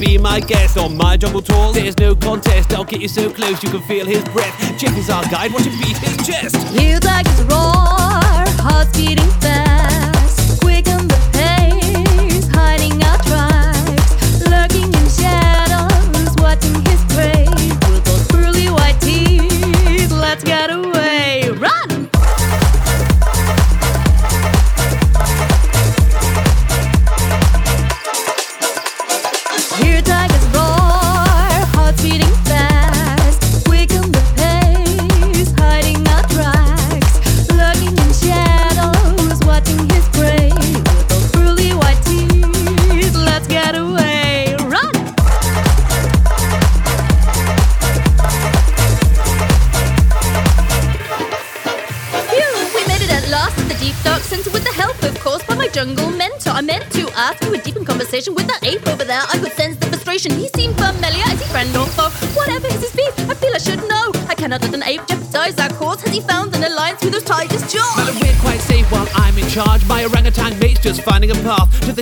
be my guest on my jungle tour. There's no contest, I'll get you so close you can feel his breath. Is our guide, watch him beat his chest.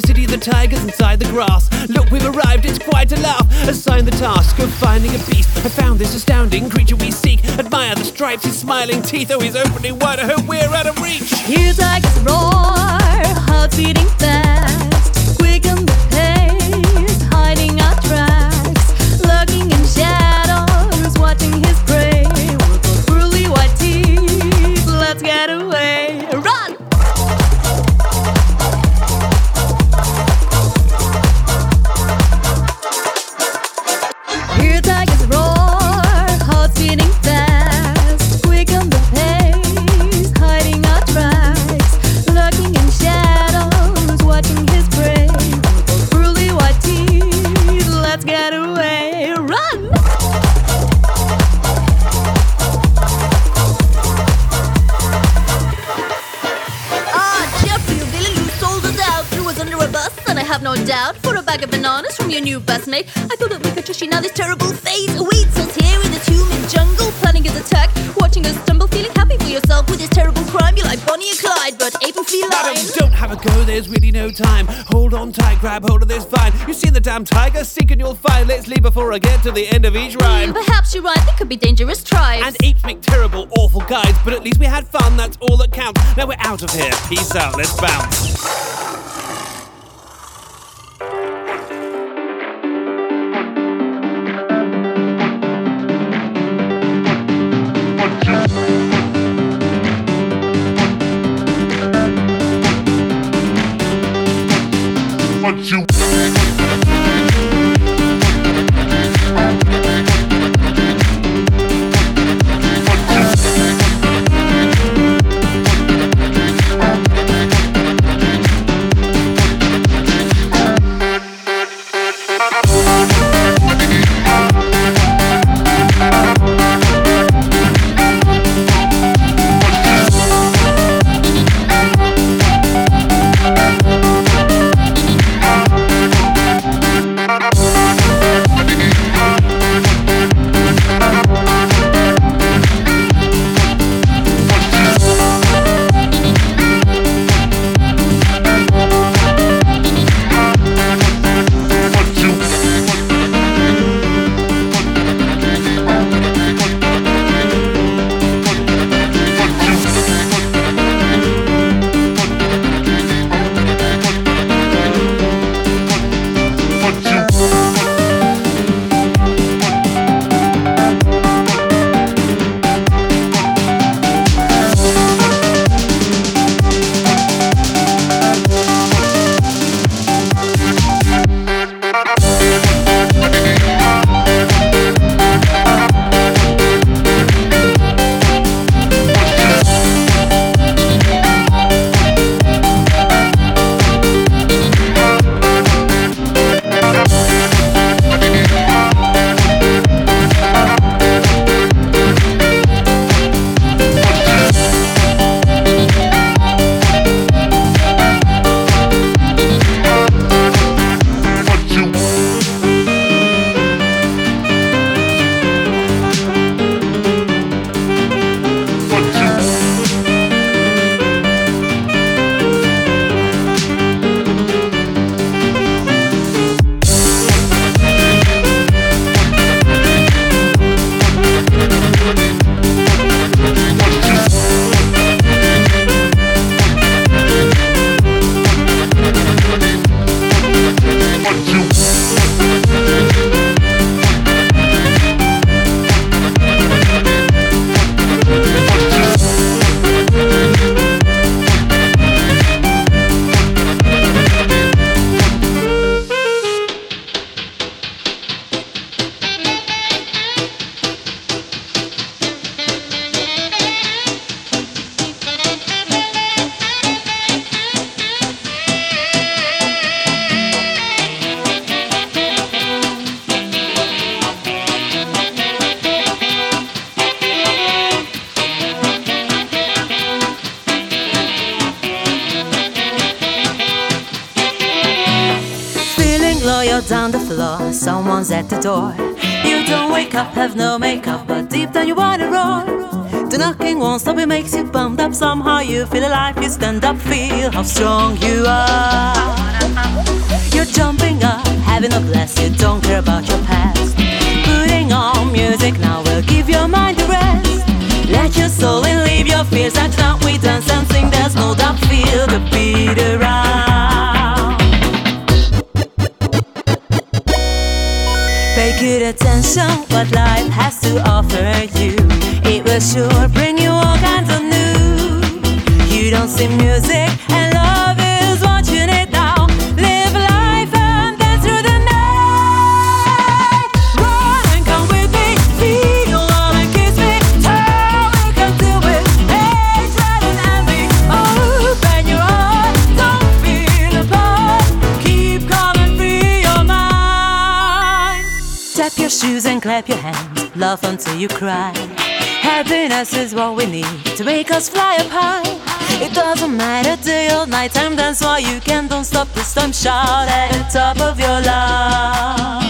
The city of the tigers inside the grass. Look, we've arrived, it's quite a laugh. Assign the task of finding a beast. I found this astounding creature we seek. Admire the stripes, his smiling teeth. Oh, he's opening wide. I hope we're out of reach. No doubt, for a bag of bananas from your new best mate. I thought that we could trust you now this terrible fate awaits us here in this human jungle, planning his attack, watching us stumble, feeling happy for yourself with this terrible crime. You're like Bonnie and Clyde, but ape and feline. Madam, don't have a go, there's really no time. Hold on tight, grab hold of this vine. You see the damn tiger, seek and you'll find. Let's leave before I get to the end of each hmm, rhyme. Perhaps you're right, they could be dangerous tribes. And apes make terrible, awful guides, but at least we had fun, that's all that counts. Now we're out of here. Peace out, let's bounce. someone's at the door. You don't wake up, have no makeup, but deep down you wanna roar. The knocking won't stop, it makes you bummed up. Somehow you feel alive, you stand up, feel how strong you are. You're jumping up, having a blast, you don't care about your past. Putting on music now will give your mind a rest. Let your soul and leave your fears. Act now, we dance and sing, there's no doubt, feel the beat around. Attention what life has to offer you. It will sure bring you all kinds of new. You don't see music. your shoes and clap your hands, laugh until you cry. Happiness is what we need to make us fly up high. It doesn't matter day or night time, dance while you can. Don't stop this time, shout at the top of your lungs.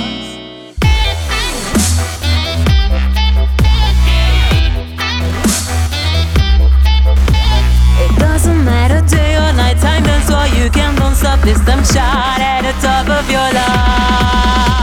It doesn't matter day or night time, dance while you can. Don't stop this time, shout at the top of your lungs.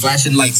Flashing lights.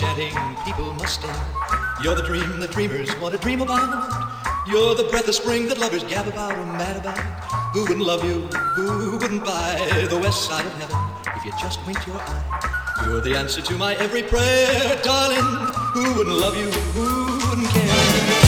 You're people must stare. You're the dream that dreamers want to dream about. You're the breath of spring that lovers gab about and mad about. Who wouldn't love you? Who wouldn't buy the west side of heaven if you just winked your eye? You're the answer to my every prayer, darling. Who wouldn't love you? Who wouldn't care?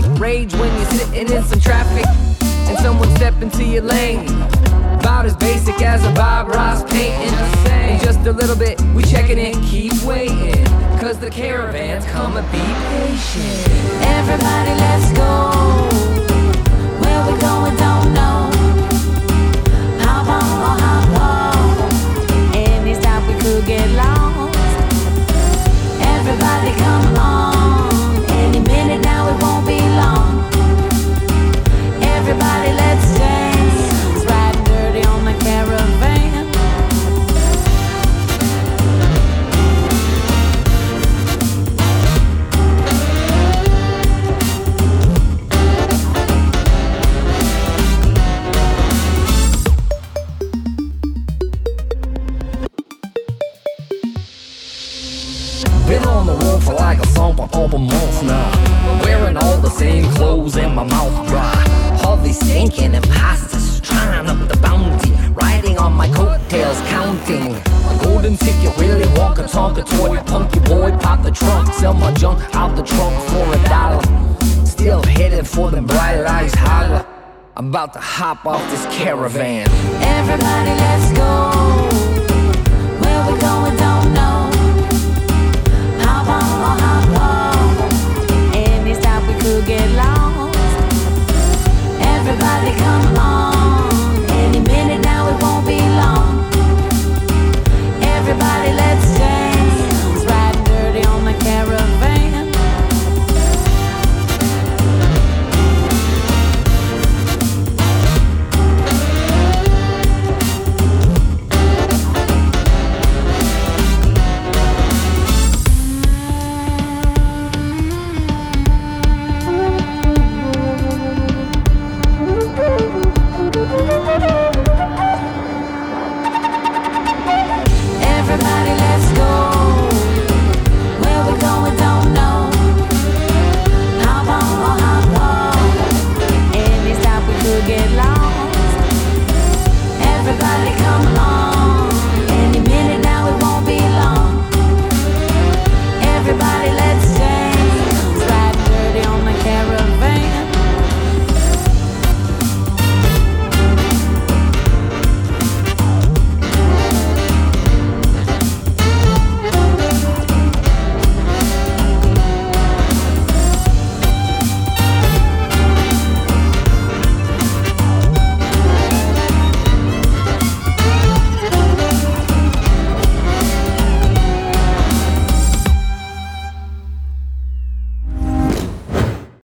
might rage when you're sitting in some traffic and someone step into your lane. About as basic as a Bob Ross painting. In just a little bit, we checking in, keep waiting. Cause the caravan's coming, be patient. jump out the trunk for a dollar. Still headed for the bright lights, holla. About to hop off this caravan. Everybody, let's go. Where we going, don't know. Hop on or hop off. Any stop we could get lost. Everybody, come